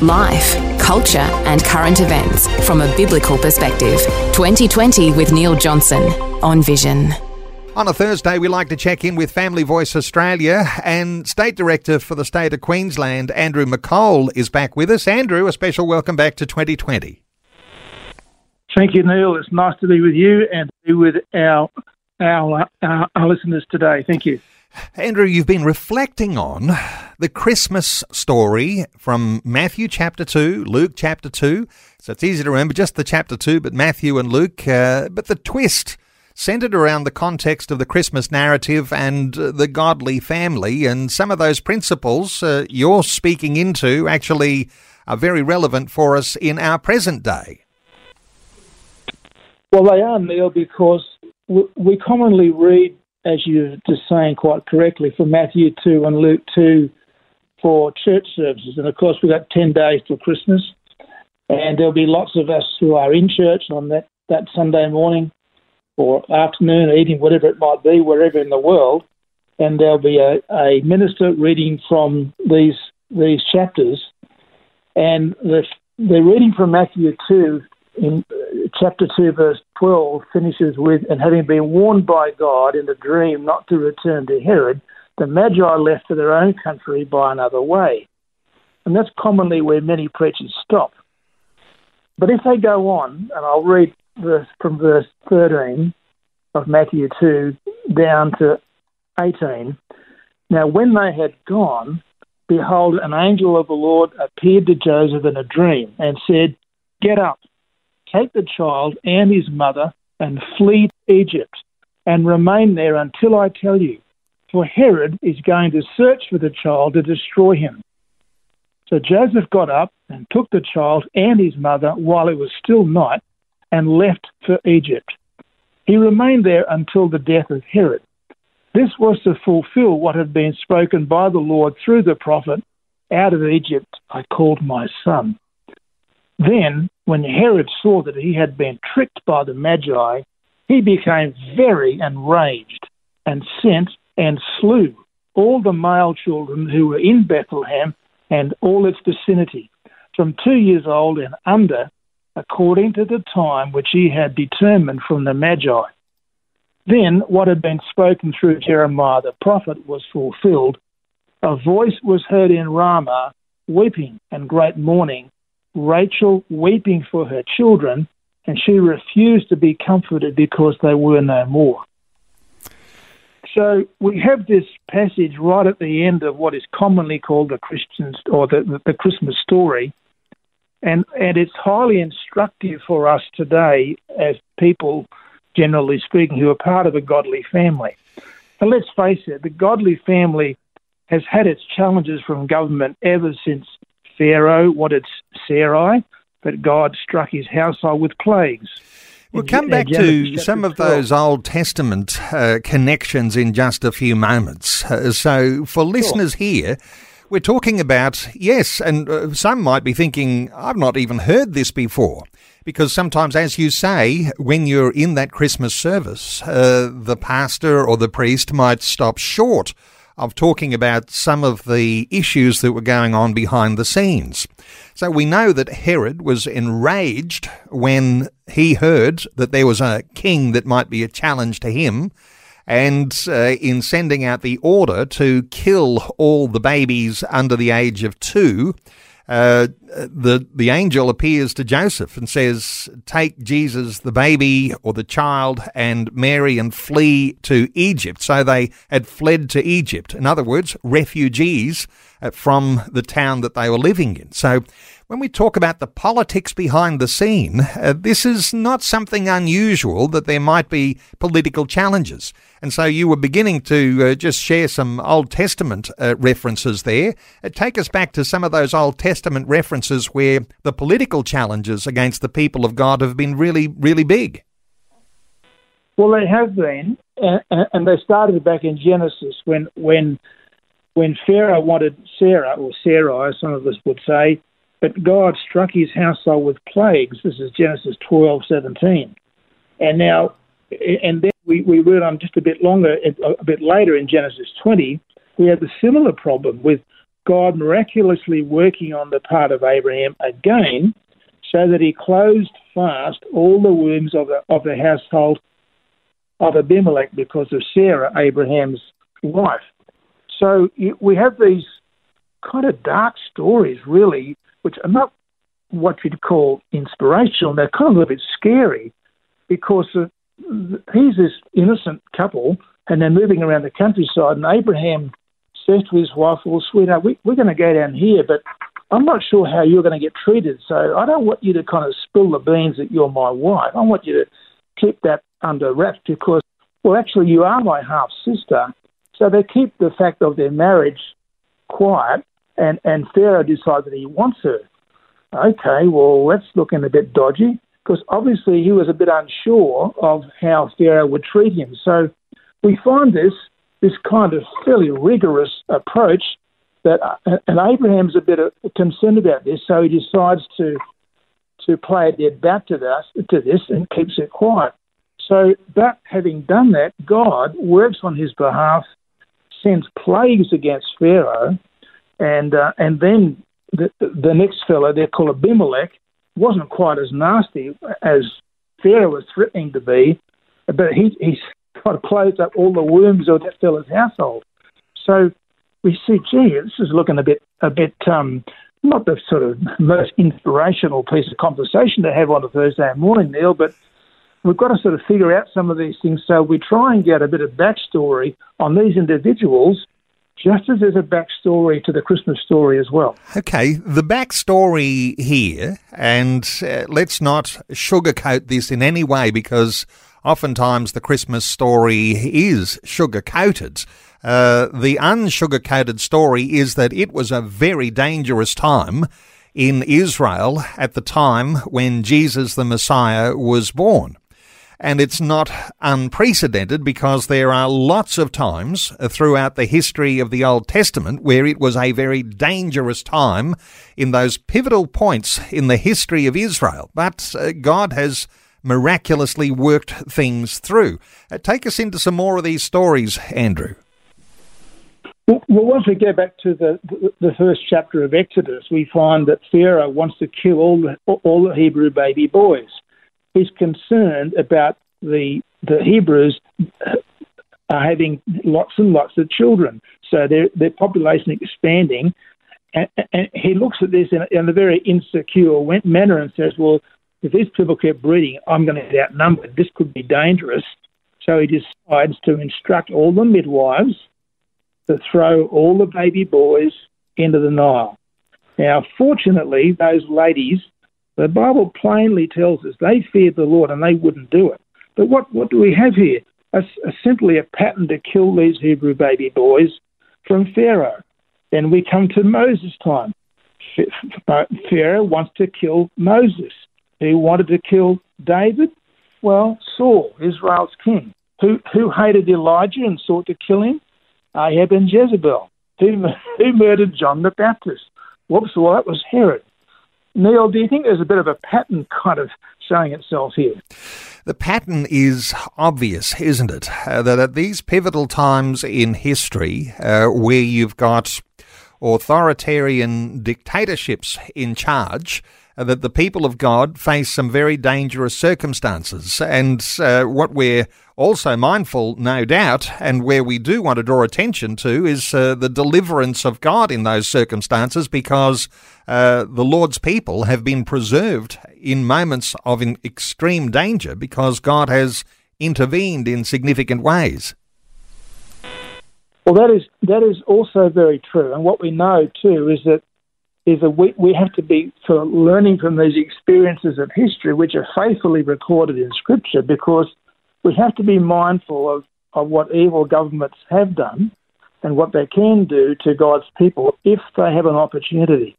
Life, culture, and current events from a biblical perspective. 2020 with Neil Johnson on Vision. On a Thursday, we like to check in with Family Voice Australia, and State Director for the state of Queensland, Andrew McCole, is back with us. Andrew, a special welcome back to 2020. Thank you, Neil. It's nice to be with you and be with our our, our, our listeners today. Thank you. Andrew, you've been reflecting on the Christmas story from Matthew chapter 2, Luke chapter 2. So it's easy to remember just the chapter 2, but Matthew and Luke. Uh, but the twist centered around the context of the Christmas narrative and uh, the godly family. And some of those principles uh, you're speaking into actually are very relevant for us in our present day. Well, they are, Neil, because we commonly read as you're just saying quite correctly, from Matthew 2 and Luke 2 for church services. And of course, we've got 10 days till Christmas, and there'll be lots of us who are in church on that, that Sunday morning or afternoon, or evening, whatever it might be, wherever in the world. And there'll be a, a minister reading from these these chapters. And the, the reading from Matthew 2 in uh, chapter 2, verse 12, finishes with, And having been warned by God in a dream not to return to Herod, the Magi left for their own country by another way. And that's commonly where many preachers stop. But if they go on, and I'll read verse, from verse 13 of Matthew 2 down to 18. Now, when they had gone, behold, an angel of the Lord appeared to Joseph in a dream and said, Get up take the child and his mother and flee to Egypt and remain there until I tell you. For Herod is going to search for the child to destroy him. So Joseph got up and took the child and his mother while it was still night and left for Egypt. He remained there until the death of Herod. This was to fulfill what had been spoken by the Lord through the prophet Out of Egypt I called my son. Then, when Herod saw that he had been tricked by the Magi, he became very enraged and sent and slew all the male children who were in Bethlehem and all its vicinity, from two years old and under, according to the time which he had determined from the Magi. Then what had been spoken through Jeremiah the prophet was fulfilled. A voice was heard in Ramah, weeping and great mourning Rachel weeping for her children, and she refused to be comforted because they were no more. So we have this passage right at the end of what is commonly called the Christian or the, the Christmas story, and and it's highly instructive for us today as people, generally speaking, who are part of a godly family. And let's face it, the godly family has had its challenges from government ever since Pharaoh wanted Sarai, but God struck his household with plagues. We'll come back to some of those Old Testament uh, connections in just a few moments. Uh, so, for listeners here, we're talking about, yes, and uh, some might be thinking, I've not even heard this before. Because sometimes, as you say, when you're in that Christmas service, uh, the pastor or the priest might stop short of talking about some of the issues that were going on behind the scenes. So we know that Herod was enraged when he heard that there was a king that might be a challenge to him. And uh, in sending out the order to kill all the babies under the age of two, the the angel appears to Joseph and says, "Take Jesus, the baby or the child, and Mary, and flee to Egypt." So they had fled to Egypt. In other words, refugees uh, from the town that they were living in. So when we talk about the politics behind the scene, uh, this is not something unusual that there might be political challenges. And so you were beginning to uh, just share some Old Testament uh, references there. Uh, take us back to some of those Old Testament references where the political challenges against the people of God have been really, really big. Well, they have been, and they started back in Genesis when when when Pharaoh wanted Sarah or Sarai, some of us would say, but God struck his household with plagues. This is Genesis twelve seventeen, and now and then we, we read on just a bit longer, a bit later in Genesis 20, we have a similar problem with God miraculously working on the part of Abraham again, so that he closed fast all the wombs of the, of the household of Abimelech because of Sarah, Abraham's wife. So we have these kind of dark stories, really, which are not what you'd call inspirational. They're kind of a little bit scary because he's this innocent couple, and they're moving around the countryside, and Abraham says to his wife, Well, sweetheart, we, we're going to go down here, but I'm not sure how you're going to get treated. So I don't want you to kind of spill the beans that you're my wife. I want you to keep that under wraps because, well, actually, you are my half sister. So they keep the fact of their marriage quiet, and, and Pharaoh decides that he wants her. Okay, well, that's looking a bit dodgy because obviously he was a bit unsure of how Pharaoh would treat him. So we find this this kind of fairly rigorous approach that, uh, and Abraham's a bit uh, concerned about this, so he decides to to play a dead bat to this, to this and keeps it quiet. So, but having done that, God works on his behalf, sends plagues against Pharaoh, and uh, and then the, the next fellow, they're called Abimelech, wasn't quite as nasty as Pharaoh was threatening to be, but he he kind of closed up all the wombs of that fellow's household. So we see, gee, this is looking a bit a bit um, not the sort of most inspirational piece of conversation to have on a Thursday morning, Neil, but we've got to sort of figure out some of these things. So we try and get a bit of backstory on these individuals just as there's a backstory to the Christmas story as well. Okay, the backstory here, and uh, let's not sugarcoat this in any way because oftentimes the Christmas story is sugar-coated. Uh, the unsugar-coated story is that it was a very dangerous time in Israel at the time when Jesus the Messiah was born and it's not unprecedented because there are lots of times throughout the history of the Old Testament where it was a very dangerous time in those pivotal points in the history of Israel. But uh, God has miraculously worked things through. Uh, take us into some more of these stories, Andrew. Well, once we go back to the, the first chapter of Exodus, we find that Pharaoh wants to kill all all the Hebrew baby boys is concerned about the the Hebrews uh, are having lots and lots of children, so their their population expanding. And, and he looks at this in in a very insecure manner and says, "Well, if these people keep breeding, I'm going to get outnumbered. This could be dangerous." So he decides to instruct all the midwives to throw all the baby boys into the Nile. Now, fortunately, those ladies the Bible plainly tells us they feared the Lord and they wouldn't do it. But what, what do we have here? A, a, simply a pattern to kill these Hebrew baby boys from Pharaoh. Then we come to Moses' time. Uh, Pharaoh wants to kill Moses. He wanted to kill David. Well, Saul, Israel's king. Who, who hated Elijah and sought to kill him? Ahab and Jezebel. Who, who murdered John the Baptist? Whoops, well, that was Herod. Neil, do you think there's a bit of a pattern kind of showing itself here? The pattern is obvious, isn't it? Uh, that at these pivotal times in history, uh, where you've got authoritarian dictatorships in charge, uh, that the people of God face some very dangerous circumstances. And uh, what we're also mindful, no doubt, and where we do want to draw attention to is uh, the deliverance of God in those circumstances because uh, the Lord's people have been preserved in moments of extreme danger because God has intervened in significant ways. Well, that is that is also very true, and what we know too is that is that we, we have to be sort of learning from these experiences of history, which are faithfully recorded in Scripture, because we have to be mindful of, of what evil governments have done and what they can do to God's people if they have an opportunity.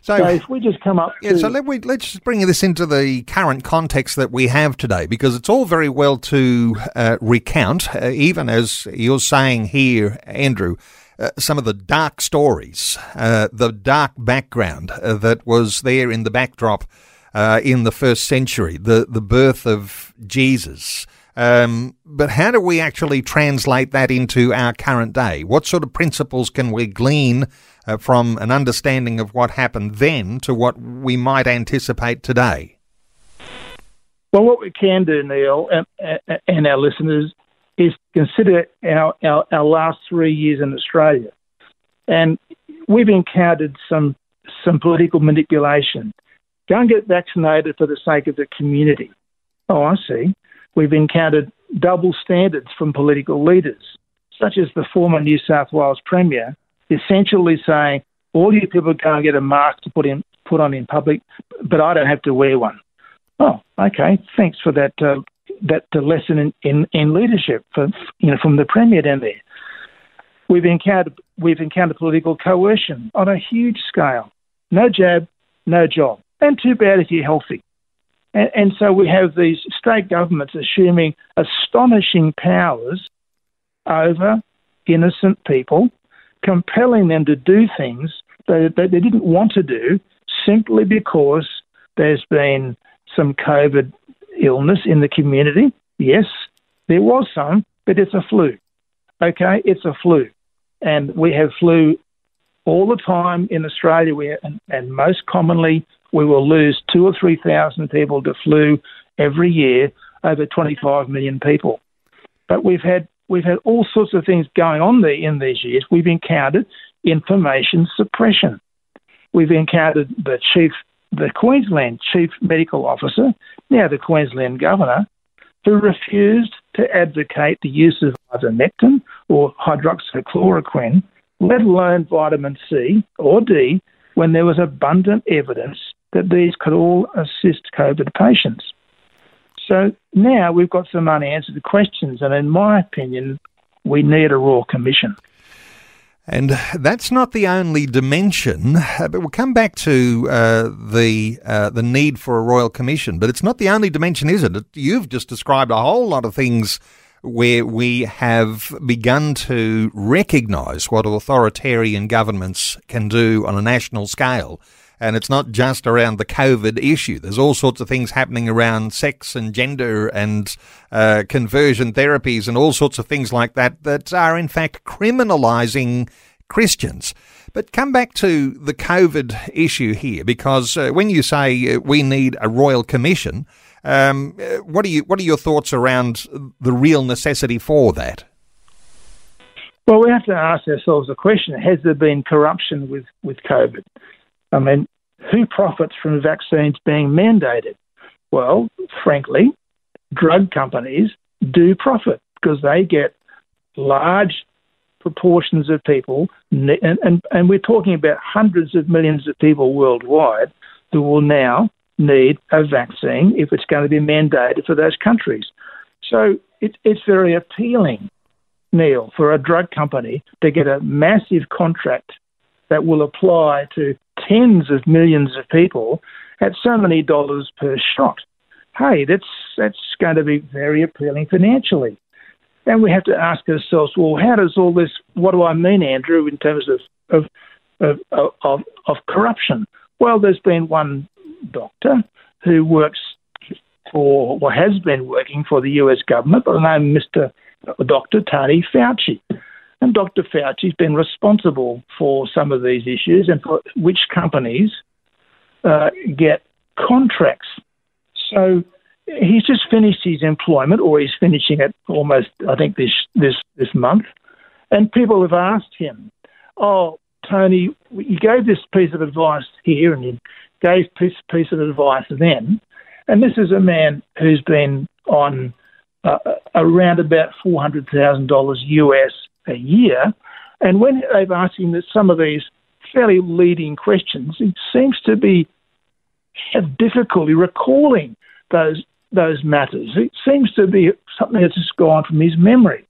So, so, if we just come up, yeah. so let we let's just bring this into the current context that we have today, because it's all very well to uh, recount, uh, even as you're saying here, Andrew. Uh, some of the dark stories, uh, the dark background uh, that was there in the backdrop uh, in the first century, the, the birth of Jesus. Um, but how do we actually translate that into our current day? What sort of principles can we glean uh, from an understanding of what happened then to what we might anticipate today? Well, what we can do, Neil, and, and our listeners, is consider our, our, our last three years in Australia. And we've encountered some some political manipulation. And get vaccinated for the sake of the community. Oh, I see. We've encountered double standards from political leaders, such as the former New South Wales Premier, essentially saying, all you people go and get a mask to put in put on in public, but I don't have to wear one. Oh, okay. Thanks for that uh, that lesson in, in, in leadership for, you know, from the Premier down there. We've encountered, we've encountered political coercion on a huge scale. No jab, no job. And too bad if you're healthy. And, and so we have these state governments assuming astonishing powers over innocent people, compelling them to do things that, that they didn't want to do simply because there's been some COVID illness in the community. Yes, there was some, but it's a flu. Okay, it's a flu. And we have flu all the time in Australia, we, and, and most commonly, we will lose two or 3,000 people to flu every year, over 25 million people. But we've had we've had all sorts of things going on there in these years. We've encountered information suppression. We've encountered the chief the Queensland Chief Medical Officer, now the Queensland Governor, who refused to advocate the use of ivermectin or hydroxychloroquine, let alone vitamin C or D, when there was abundant evidence that these could all assist COVID patients. So now we've got some unanswered questions, and in my opinion, we need a Royal Commission. And that's not the only dimension, uh, but we'll come back to uh, the uh, the need for a royal commission. But it's not the only dimension, is it? You've just described a whole lot of things where we have begun to recognise what authoritarian governments can do on a national scale. And it's not just around the COVID issue. There's all sorts of things happening around sex and gender and uh, conversion therapies and all sorts of things like that that are, in fact, criminalising Christians. But come back to the COVID issue here, because uh, when you say uh, we need a royal commission, um, uh, what are you? What are your thoughts around the real necessity for that? Well, we have to ask ourselves the question: Has there been corruption with with COVID? I mean, who profits from vaccines being mandated? Well, frankly, drug companies do profit because they get large proportions of people, and, and, and we're talking about hundreds of millions of people worldwide who will now need a vaccine if it's going to be mandated for those countries. So it, it's very appealing, Neil, for a drug company to get a massive contract that will apply to tens of millions of people at so many dollars per shot. Hey, that's that's going to be very appealing financially. And we have to ask ourselves, well, how does all this? What do I mean, Andrew, in terms of of of, of, of corruption? Well, there's been one doctor who works for, or has been working for the US government by the name Mr. Dr. Tony Fauci. And Dr. Fauci's been responsible for some of these issues and for which companies uh, get contracts. So he's just finished his employment, or he's finishing it almost, I think, this this this month. And people have asked him, "Oh, Tony, you gave this piece of advice here, and you gave this piece of advice then." And this is a man who's been on uh, around about four hundred thousand dollars US a year. And when they've asked him some of these fairly leading questions, he seems to be have difficulty recalling those those matters. It seems to be something that's just gone from his memory.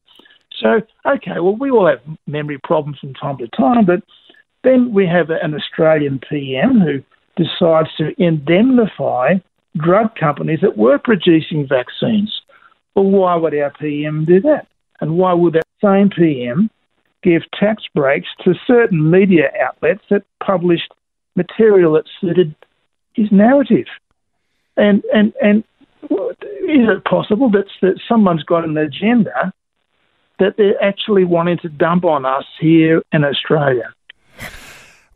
So, okay, well, we all have memory problems from time to time, but Then we have an Australian PM who decides to indemnify drug companies that were producing vaccines. Well, why would our PM do that? And why would that same PM give tax breaks to certain media outlets that published material that suited his narrative? And and and is it possible that, that someone's got an agenda that they're actually wanting to dump on us here in Australia?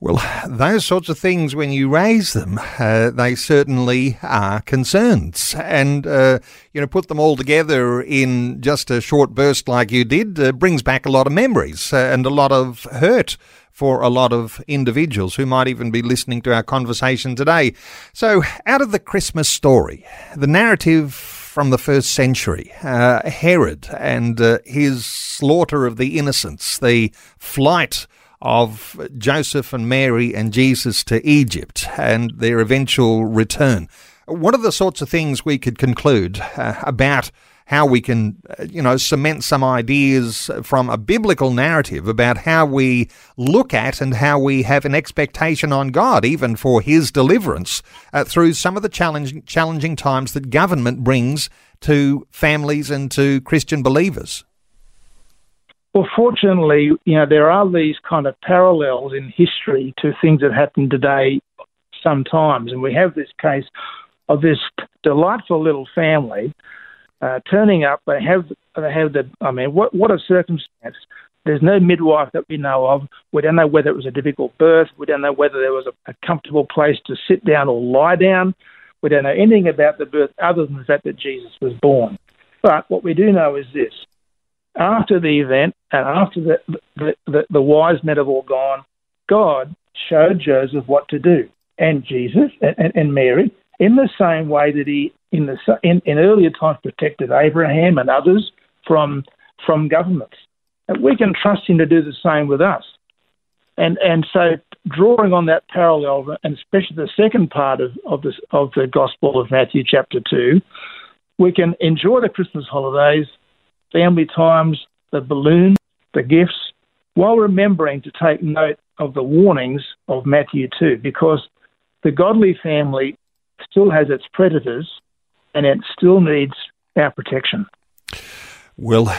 Well, those sorts of things, when you raise them, uh, they certainly are concerns. And, uh, you know, put them all together in just a short burst like you did uh, brings back a lot of memories uh, and a lot of hurt for a lot of individuals who might even be listening to our conversation today. So, out of the Christmas story, the narrative from the first century, uh, Herod and uh, his slaughter of the innocents, the flight of Joseph and Mary and Jesus to Egypt and their eventual return. What are the sorts of things we could conclude uh, about how we can, uh, you know, cement some ideas from a biblical narrative about how we look at and how we have an expectation on God, even for His deliverance, uh, through some of the challenging, challenging times that government brings to families and to Christian believers? Well, fortunately, you know, there are these kind of parallels in history to things that happen today sometimes. And we have this case of this delightful little family uh, turning up. They have, they have the, I mean, what, what a circumstance. There's no midwife that we know of. We don't know whether it was a difficult birth. We don't know whether there was a, a comfortable place to sit down or lie down. We don't know anything about the birth other than the fact that Jesus was born. But what we do know is this after the event and after the, the, the, the wise men have all gone, God showed Joseph what to do and Jesus and, and Mary in the same way that he in the in, in earlier times protected Abraham and others from from governments. And we can trust him to do the same with us. And and so drawing on that parallel, and especially the second part of, of this of the Gospel of Matthew chapter two, we can enjoy the Christmas holidays family times, the balloon, the gifts, while remembering to take note of the warnings of Matthew 2, because the godly family still has its predators and it still needs our protection. Well,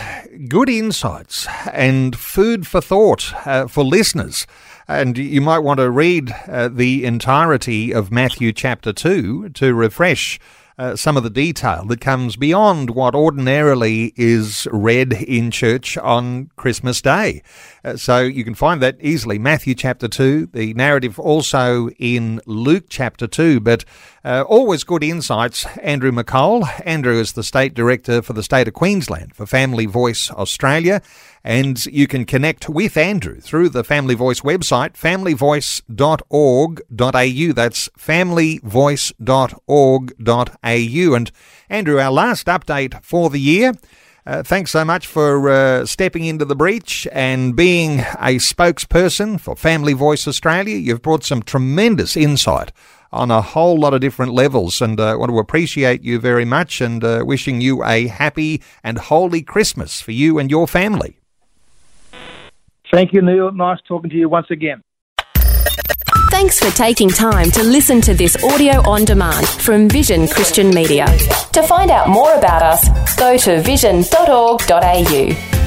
good insights and food for thought uh, for listeners. And you might want to read uh, the entirety of Matthew chapter 2 to refresh uh, some of the detail that comes beyond what ordinarily is read in church on Christmas Day. Uh, so you can find that easily. Matthew chapter 2, the narrative also in Luke chapter 2, but uh, always good insights. Andrew McCole. Andrew is the State Director for the State of Queensland for Family Voice Australia. And you can connect with Andrew through the Family Voice website, familyvoice.org.au. That's familyvoice.org.au. And Andrew, our last update for the year. Uh, thanks so much for uh, stepping into the breach and being a spokesperson for Family Voice Australia. You've brought some tremendous insight on a whole lot of different levels. And I uh, want to appreciate you very much and uh, wishing you a happy and holy Christmas for you and your family. Thank you, Neil. Nice talking to you once again. Thanks for taking time to listen to this audio on demand from Vision Christian Media. To find out more about us, go to vision.org.au.